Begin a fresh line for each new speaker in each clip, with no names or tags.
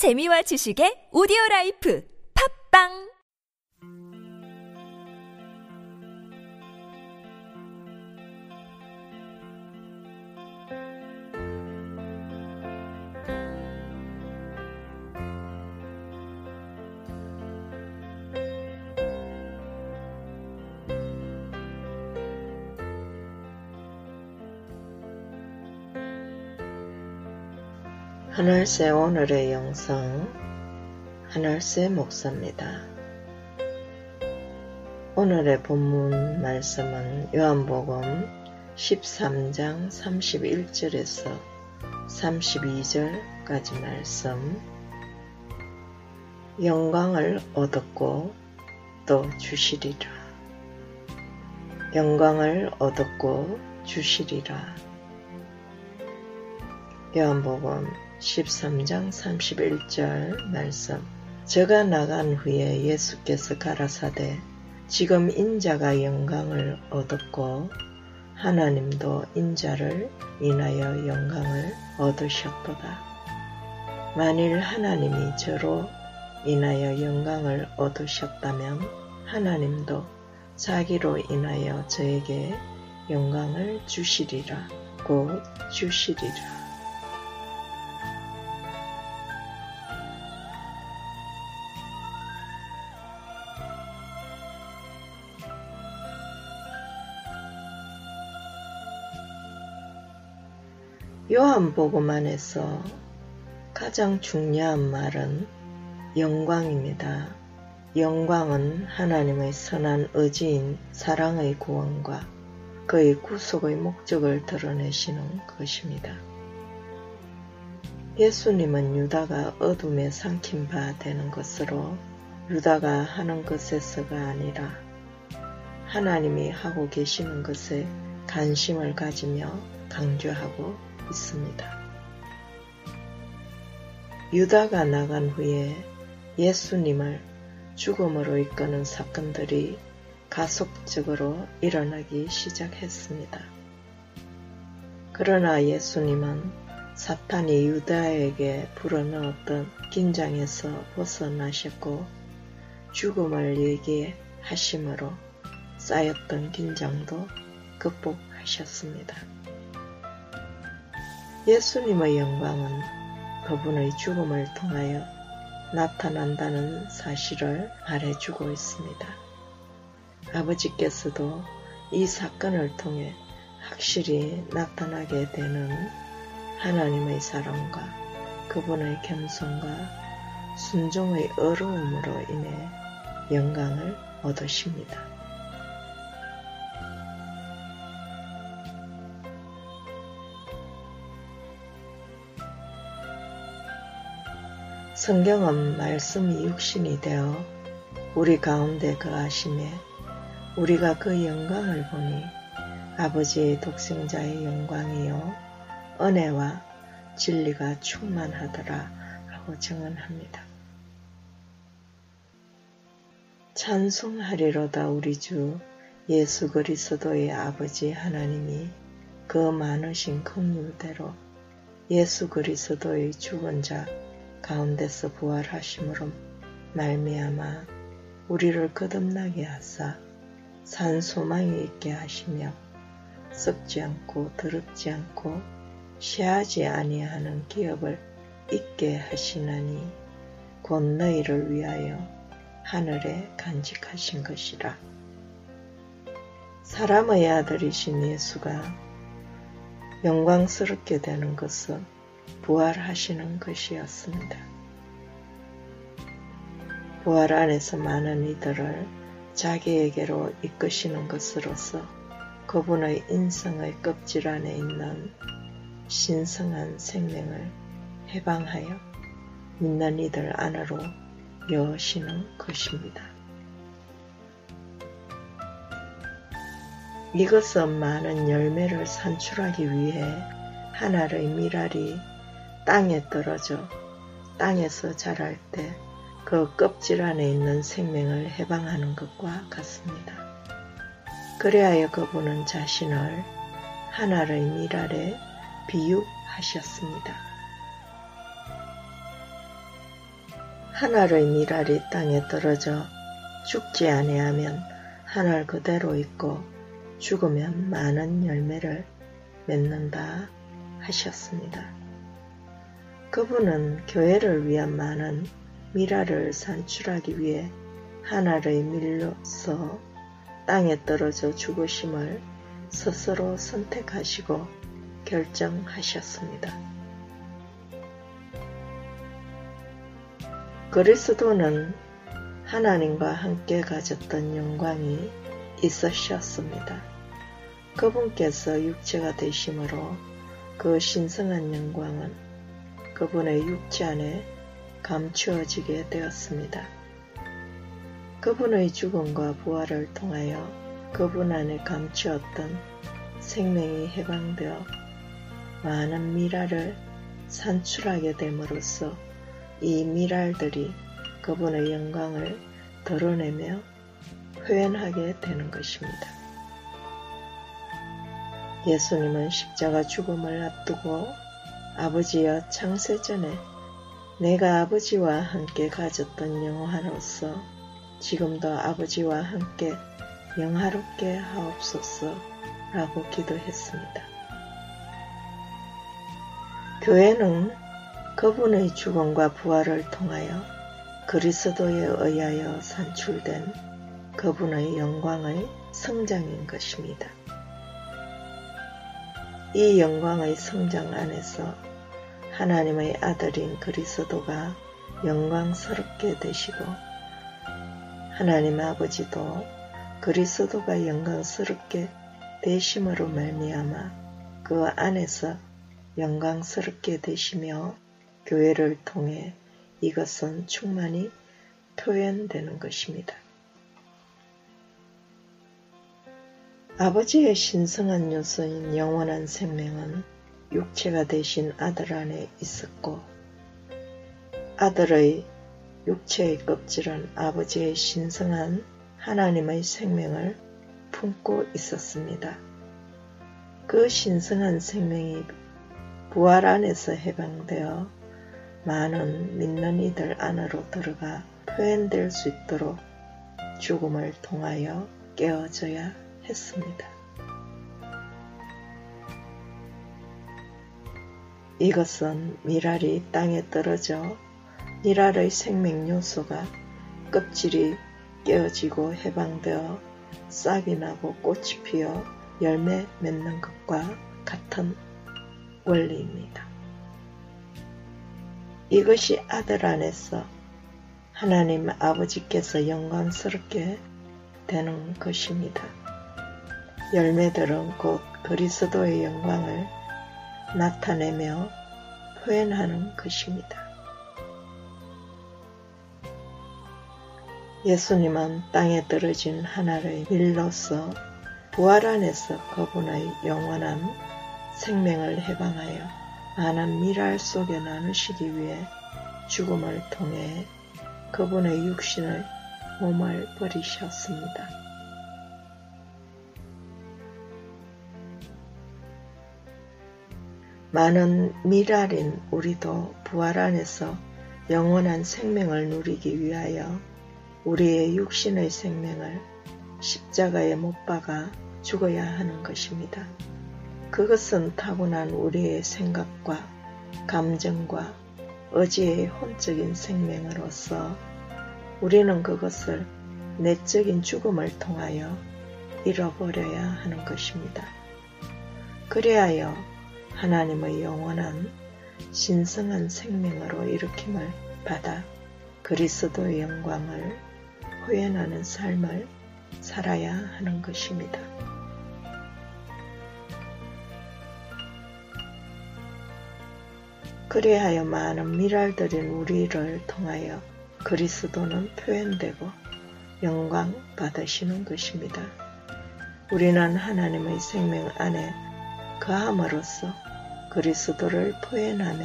재미와 지식의 오디오 라이프. 팝빵
하늘새 오늘의 영성 하늘새 목사입니다. 오늘의 본문 말씀은 요한복음 13장 31절에서 32절까지 말씀. 영광을 얻었고 또 주시리라. 영광을 얻었고 주시리라. 요한복음 13장 31절 말씀 저가 나간 후에 예수께서 가라사대 지금 인자가 영광을 얻었고 하나님도 인자를 인하여 영광을 얻으셨도다. 만일 하나님이 저로 인하여 영광을 얻으셨다면 하나님도 자기로 인하여 저에게 영광을 주시리라 곧 주시리라. 요한복음 안에서 가장 중요한 말은 영광입니다. 영광은 하나님의 선한 의지인 사랑의 구원과 그의 구속의 목적을 드러내시는 것입니다. 예수님은 유다가 어둠에 삼킨 바 되는 것으로 유다가 하는 것에서가 아니라 하나님이 하고 계시는 것에 관심을 가지며 강조하고 있습니다. 유다가 나간 후에 예수님을 죽음으로 이끄는 사건들이 가속적으로 일어나기 시작했습니다. 그러나 예수님은 사탄이 유다에게 불어넣었던 긴장에서 벗어나셨고 죽음을 얘기하심으로 쌓였던 긴장도 극복하셨습니다. 예수님의 영광은 그분의 죽음을 통하여 나타난다는 사실을 말해주고 있습니다. 아버지께서도 이 사건을 통해 확실히 나타나게 되는 하나님의 사랑과 그분의 겸손과 순종의 어려움으로 인해 영광을 얻으십니다. 성경은 말씀이 육신이 되어 우리 가운데 거하심에 우리가 그 영광을 보니 아버지의 독생자의 영광이요 은혜와 진리가 충만하더라 하고 증언합니다. 찬송하리로다 우리 주 예수 그리스도의 아버지 하나님이 그 많으신 긍휼대로 예수 그리스도의 죽은 자 가운데서 부활하심으로 말미암아 우리를 거듭나게 하사 산 소망이 있게 하시며 썩지 않고 더럽지 않고 시하지 아니하는 기업을 있게 하시나니 곧 너희를 위하여 하늘에 간직하신 것이라. 사람의 아들이신 예수가 영광스럽게 되는 것은 부활하시는 것이었습니다. 부활 안에서 많은 이들을 자기에게로 이끄시는 것으로서 그분의 인성의 껍질 안에 있는 신성한 생명을 해방하여 믿는 이들 안으로 여시는 것입니다. 이것은 많은 열매를 산출하기 위해 하나의 미랄이 땅에 떨어져 땅에서 자랄 때 그 껍질 안에 있는 생명을 해방하는 것과 같습니다. 그래하여 그분은 자신을 하나의 미랄에 비유하셨습니다. 하늘의 미랄이 땅에 떨어져 죽지 아니하면 하늘 그대로 있고 죽으면 많은 열매를 맺는다 하셨습니다. 그분은 교회를 위한 많은 미랄을 산출하기 위해 하늘의 밀로서 땅에 떨어져 죽으심을 스스로 선택하시고 결정하셨습니다. 그리스도는 하나님과 함께 가졌던 영광이 있으셨습니다. 그분께서 육체가 되심으로 그 신성한 영광은 그분의 육체 안에 감추어지게 되었습니다. 그분의 죽음과 부활을 통하여 그분 안에 감추었던 생명이 해방되어 많은 미랄을 산출하게 됨으로써 이 미랄들이 그분의 영광을 드러내며 표현하게 되는 것입니다. 예수님은 십자가 죽음을 앞두고 아버지여 창세전에 내가 아버지와 함께 가졌던 영화로서 지금도 아버지와 함께 영화롭게 하옵소서 라고 기도했습니다. 교회는 그분의 죽음과 부활을 통하여 그리스도에 의하여 산출된 그분의 영광의 성장인 것입니다. 이 영광의 성장 안에서 하나님의 아들인 그리스도가 영광스럽게 되시고 하나님 아버지도 그리스도가 영광스럽게 되심으로 말미암아 그 안에서 영광스럽게 되시며 교회를 통해 이것은 충만히 표현되는 것입니다. 아버지의 신성한 요소인 영원한 생명은 육체가 되신 아들 안에 있었고 아들의 육체의 껍질은 아버지의 신성한 하나님의 생명을 품고 있었습니다. 그 신성한 생명이 부활 안에서 해방되어 많은 믿는 이들 안으로 들어가 표현될 수 있도록 죽음을 통하여 깨어져야 했습니다. 이것은 미랄이 땅에 떨어져 미랄의 생명 요소가 껍질이 깨어지고 해방되어 싹이 나고 꽃이 피어 열매 맺는 것과 같은 원리입니다. 이것이 아들 안에서 하나님 아버지께서 영광스럽게 되는 것입니다. 열매들은 곧 그리스도의 영광을 나타내며 표현하는 것입니다. 예수님은 땅에 떨어진 하나의 밀로서 부활 안에서 그분의 영원한 생명을 해방하여 많은 미랄 속에 나누시기 위해 죽음을 통해 그분의 육신을 몸을 버리셨습니다. 많은 미랄인 우리도 부활 안에서 영원한 생명을 누리기 위하여 우리의 육신의 생명을 십자가에 못 박아 죽어야 하는 것입니다. 그것은 타고난 우리의 생각과 감정과 의지의 혼적인 생명으로서 우리는 그것을 내적인 죽음을 통하여 잃어버려야 하는 것입니다. 그리하여 하나님의 영원한 신성한 생명으로 일으킴을 받아 그리스도의 영광을 표현하는 삶을 살아야 하는 것입니다. 그리하여 많은 미랄들인 우리를 통하여 그리스도는 표현되고 영광 받으시는 것입니다. 우리는 하나님의 생명 안에 거함으로써 그리스도를 표현하며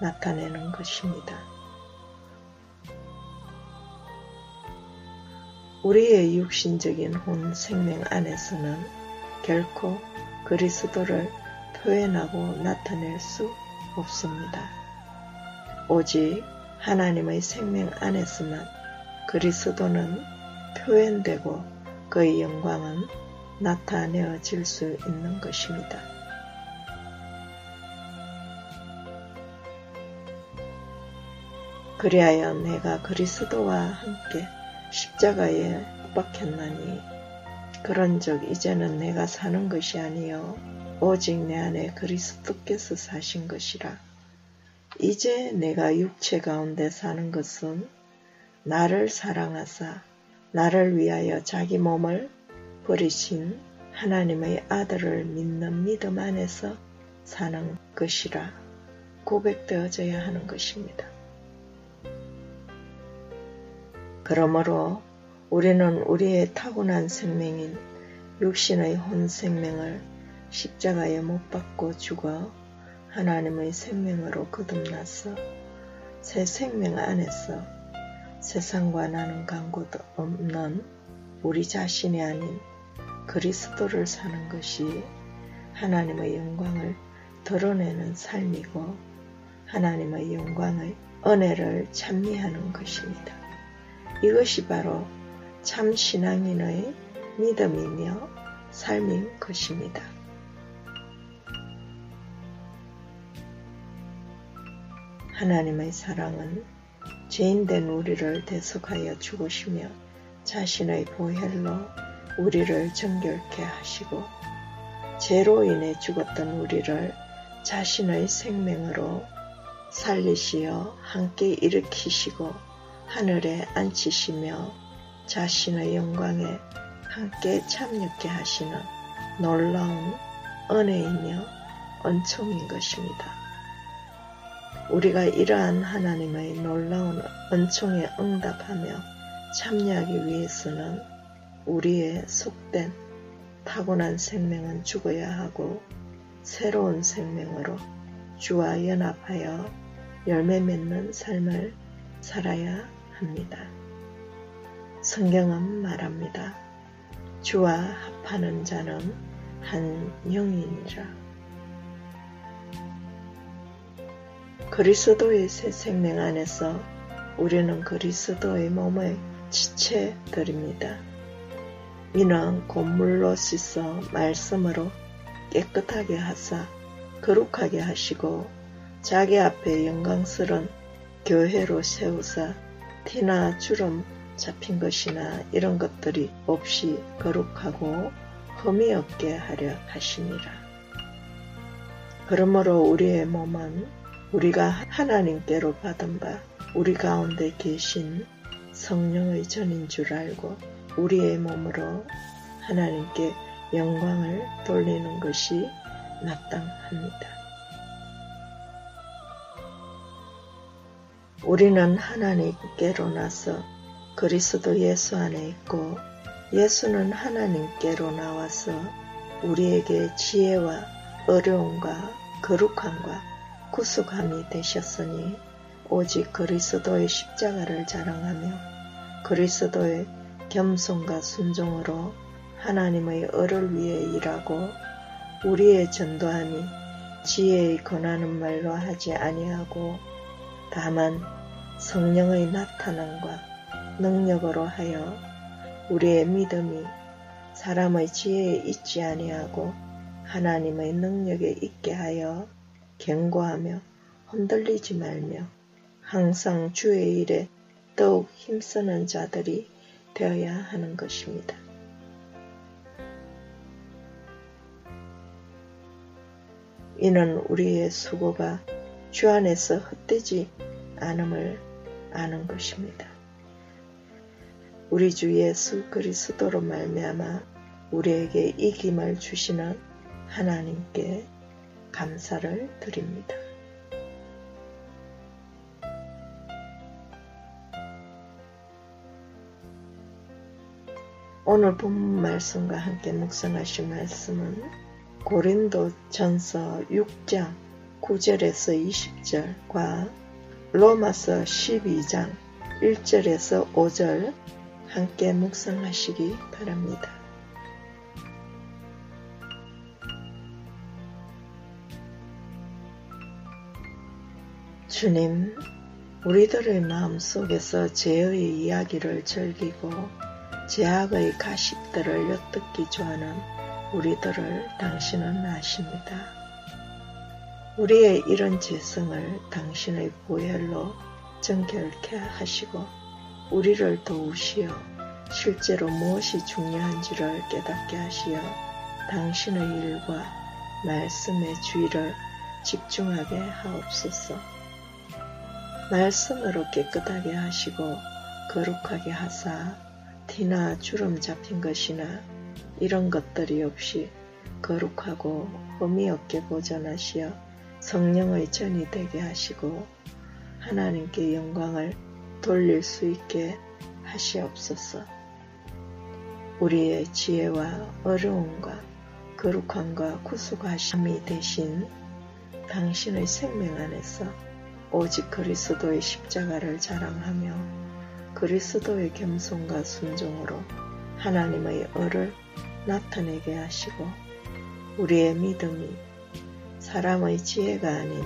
나타내는 것입니다. 우리의 육신적인 혼 생명 안에서는 결코 그리스도를 표현하고 나타낼 수 없습니다. 오직 하나님의 생명 안에서만 그리스도는 표현되고 그의 영광은 나타내어질 수 있는 것입니다. 그리하여 내가 그리스도와 함께 십자가에 못 박혔나니 그런즉 이제는 내가 사는 것이 아니요 오직 내 안에 그리스도께서 사신 것이라. 이제 내가 육체 가운데 사는 것은 나를 사랑하사 나를 위하여 자기 몸을 버리신 하나님의 아들을 믿는 믿음 안에서 사는 것이라 고백되어져야 하는 것입니다. 그러므로 우리는 우리의 타고난 생명인 육신의 혼 생명을 십자가에 못 박고 죽어 하나님의 생명으로 거듭나서 새 생명 안에서 세상과 나는 광고도 없는 우리 자신이 아닌 그리스도를 사는 것이 하나님의 영광을 드러내는 삶이고 하나님의 영광의 은혜를 찬미하는 것입니다. 이것이 바로 참 신앙인의 믿음이며 삶인 것입니다. 하나님의 사랑은 죄인된 우리를 대속하여 죽으시며 자신의 보혈로 우리를 정결케 하시고 죄로 인해 죽었던 우리를 자신의 생명으로 살리시어 함께 일으키시고 하늘에 앉히시며 자신의 영광에 함께 참여케 하시는 놀라운 은혜이며 은총인 것입니다. 우리가 이러한 하나님의 놀라운 은총에 응답하며 참여하기 위해서는 우리의 속된 타고난 생명은 죽어야 하고 새로운 생명으로 주와 연합하여 열매 맺는 삶을 살아야 합니다. 성경은 말합니다. 주와 합하는 자는 한 영이니라. 그리스도의 새 생명 안에서 우리는 그리스도의 몸의 지체들입니다. 이는 곤물로 씻어 말씀으로 깨끗하게 하사 거룩하게 하시고 자기 앞에 영광스런 교회로 세우사 티나 주름 잡힌 것이나 이런 것들이 없이 거룩하고 흠이 없게 하려 하시니라. 그러므로 우리의 몸은 우리가 하나님께로 받은 바 우리 가운데 계신 성령의 전인 줄 알고 우리의 몸으로 하나님께 영광을 돌리는 것이 마땅합니다. 우리는 하나님께로 나서 그리스도 예수 안에 있고 예수는 하나님께로 나와서 우리에게 지혜와 어려움과 거룩함과 구속함이 되셨으니 오직 그리스도의 십자가를 자랑하며 그리스도의 겸손과 순종으로 하나님의 을을 위해 일하고 우리의 전도함이 지혜의 권하는 말로 하지 아니하고 다만 성령의 나타남과 능력으로 하여 우리의 믿음이 사람의 지혜에 있지 아니하고 하나님의 능력에 있게 하여 견고하며 흔들리지 말며 항상 주의 일에 더욱 힘쓰는 자들이 되어야 하는 것입니다. 이는 우리의 수고가 주 안에서 헛되지 않음을 아는 것입니다. 우리 주 예수 그리스도로 말미암아 우리에게 이김을 주시는 하나님께 감사를 드립니다. 오늘 본 말씀과 함께 묵상하실 말씀은 고린도 전서 6장 9절에서 20절과 로마서 12장 1절에서 5절 함께 묵상하시기 바랍니다. 주님, 우리들의 마음 속에서 죄의 이야기를 즐기고 죄악의 가십들을 엿듣기 좋아하는 우리들을 당신은 아십니다. 우리의 이런 죄성을 당신의 보혈로 정결케 하시고 우리를 도우시어 실제로 무엇이 중요한지를 깨닫게 하시어 당신의 일과 말씀의 주의를 집중하게 하옵소서. 말씀으로 깨끗하게 하시고 거룩하게 하사 티나 주름 잡힌 것이나 이런 것들이 없이 거룩하고 흠이 없게 보존하시어 성령의 전이 되게 하시고 하나님께 영광을 돌릴 수 있게 하시옵소서. 우리의 지혜와 어려움과 거룩함과 구속하심이 되신 당신의 생명 안에서 오직 그리스도의 십자가를 자랑하며 그리스도의 겸손과 순종으로 하나님의 의를 나타내게 하시고 우리의 믿음이 사람의 지혜가 아닌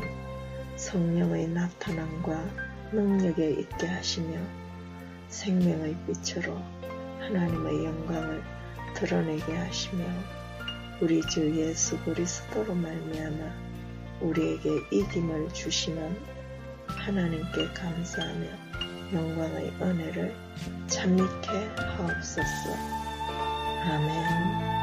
성령의 나타남과 능력에 있게 하시며 생명의 빛으로 하나님의 영광을 드러내게 하시며 우리 주 예수 그리스도로 말미암아 우리에게 이김을 주시는 하나님께 감사하며 영광의 은혜를 참미케 하옵소서. 아멘.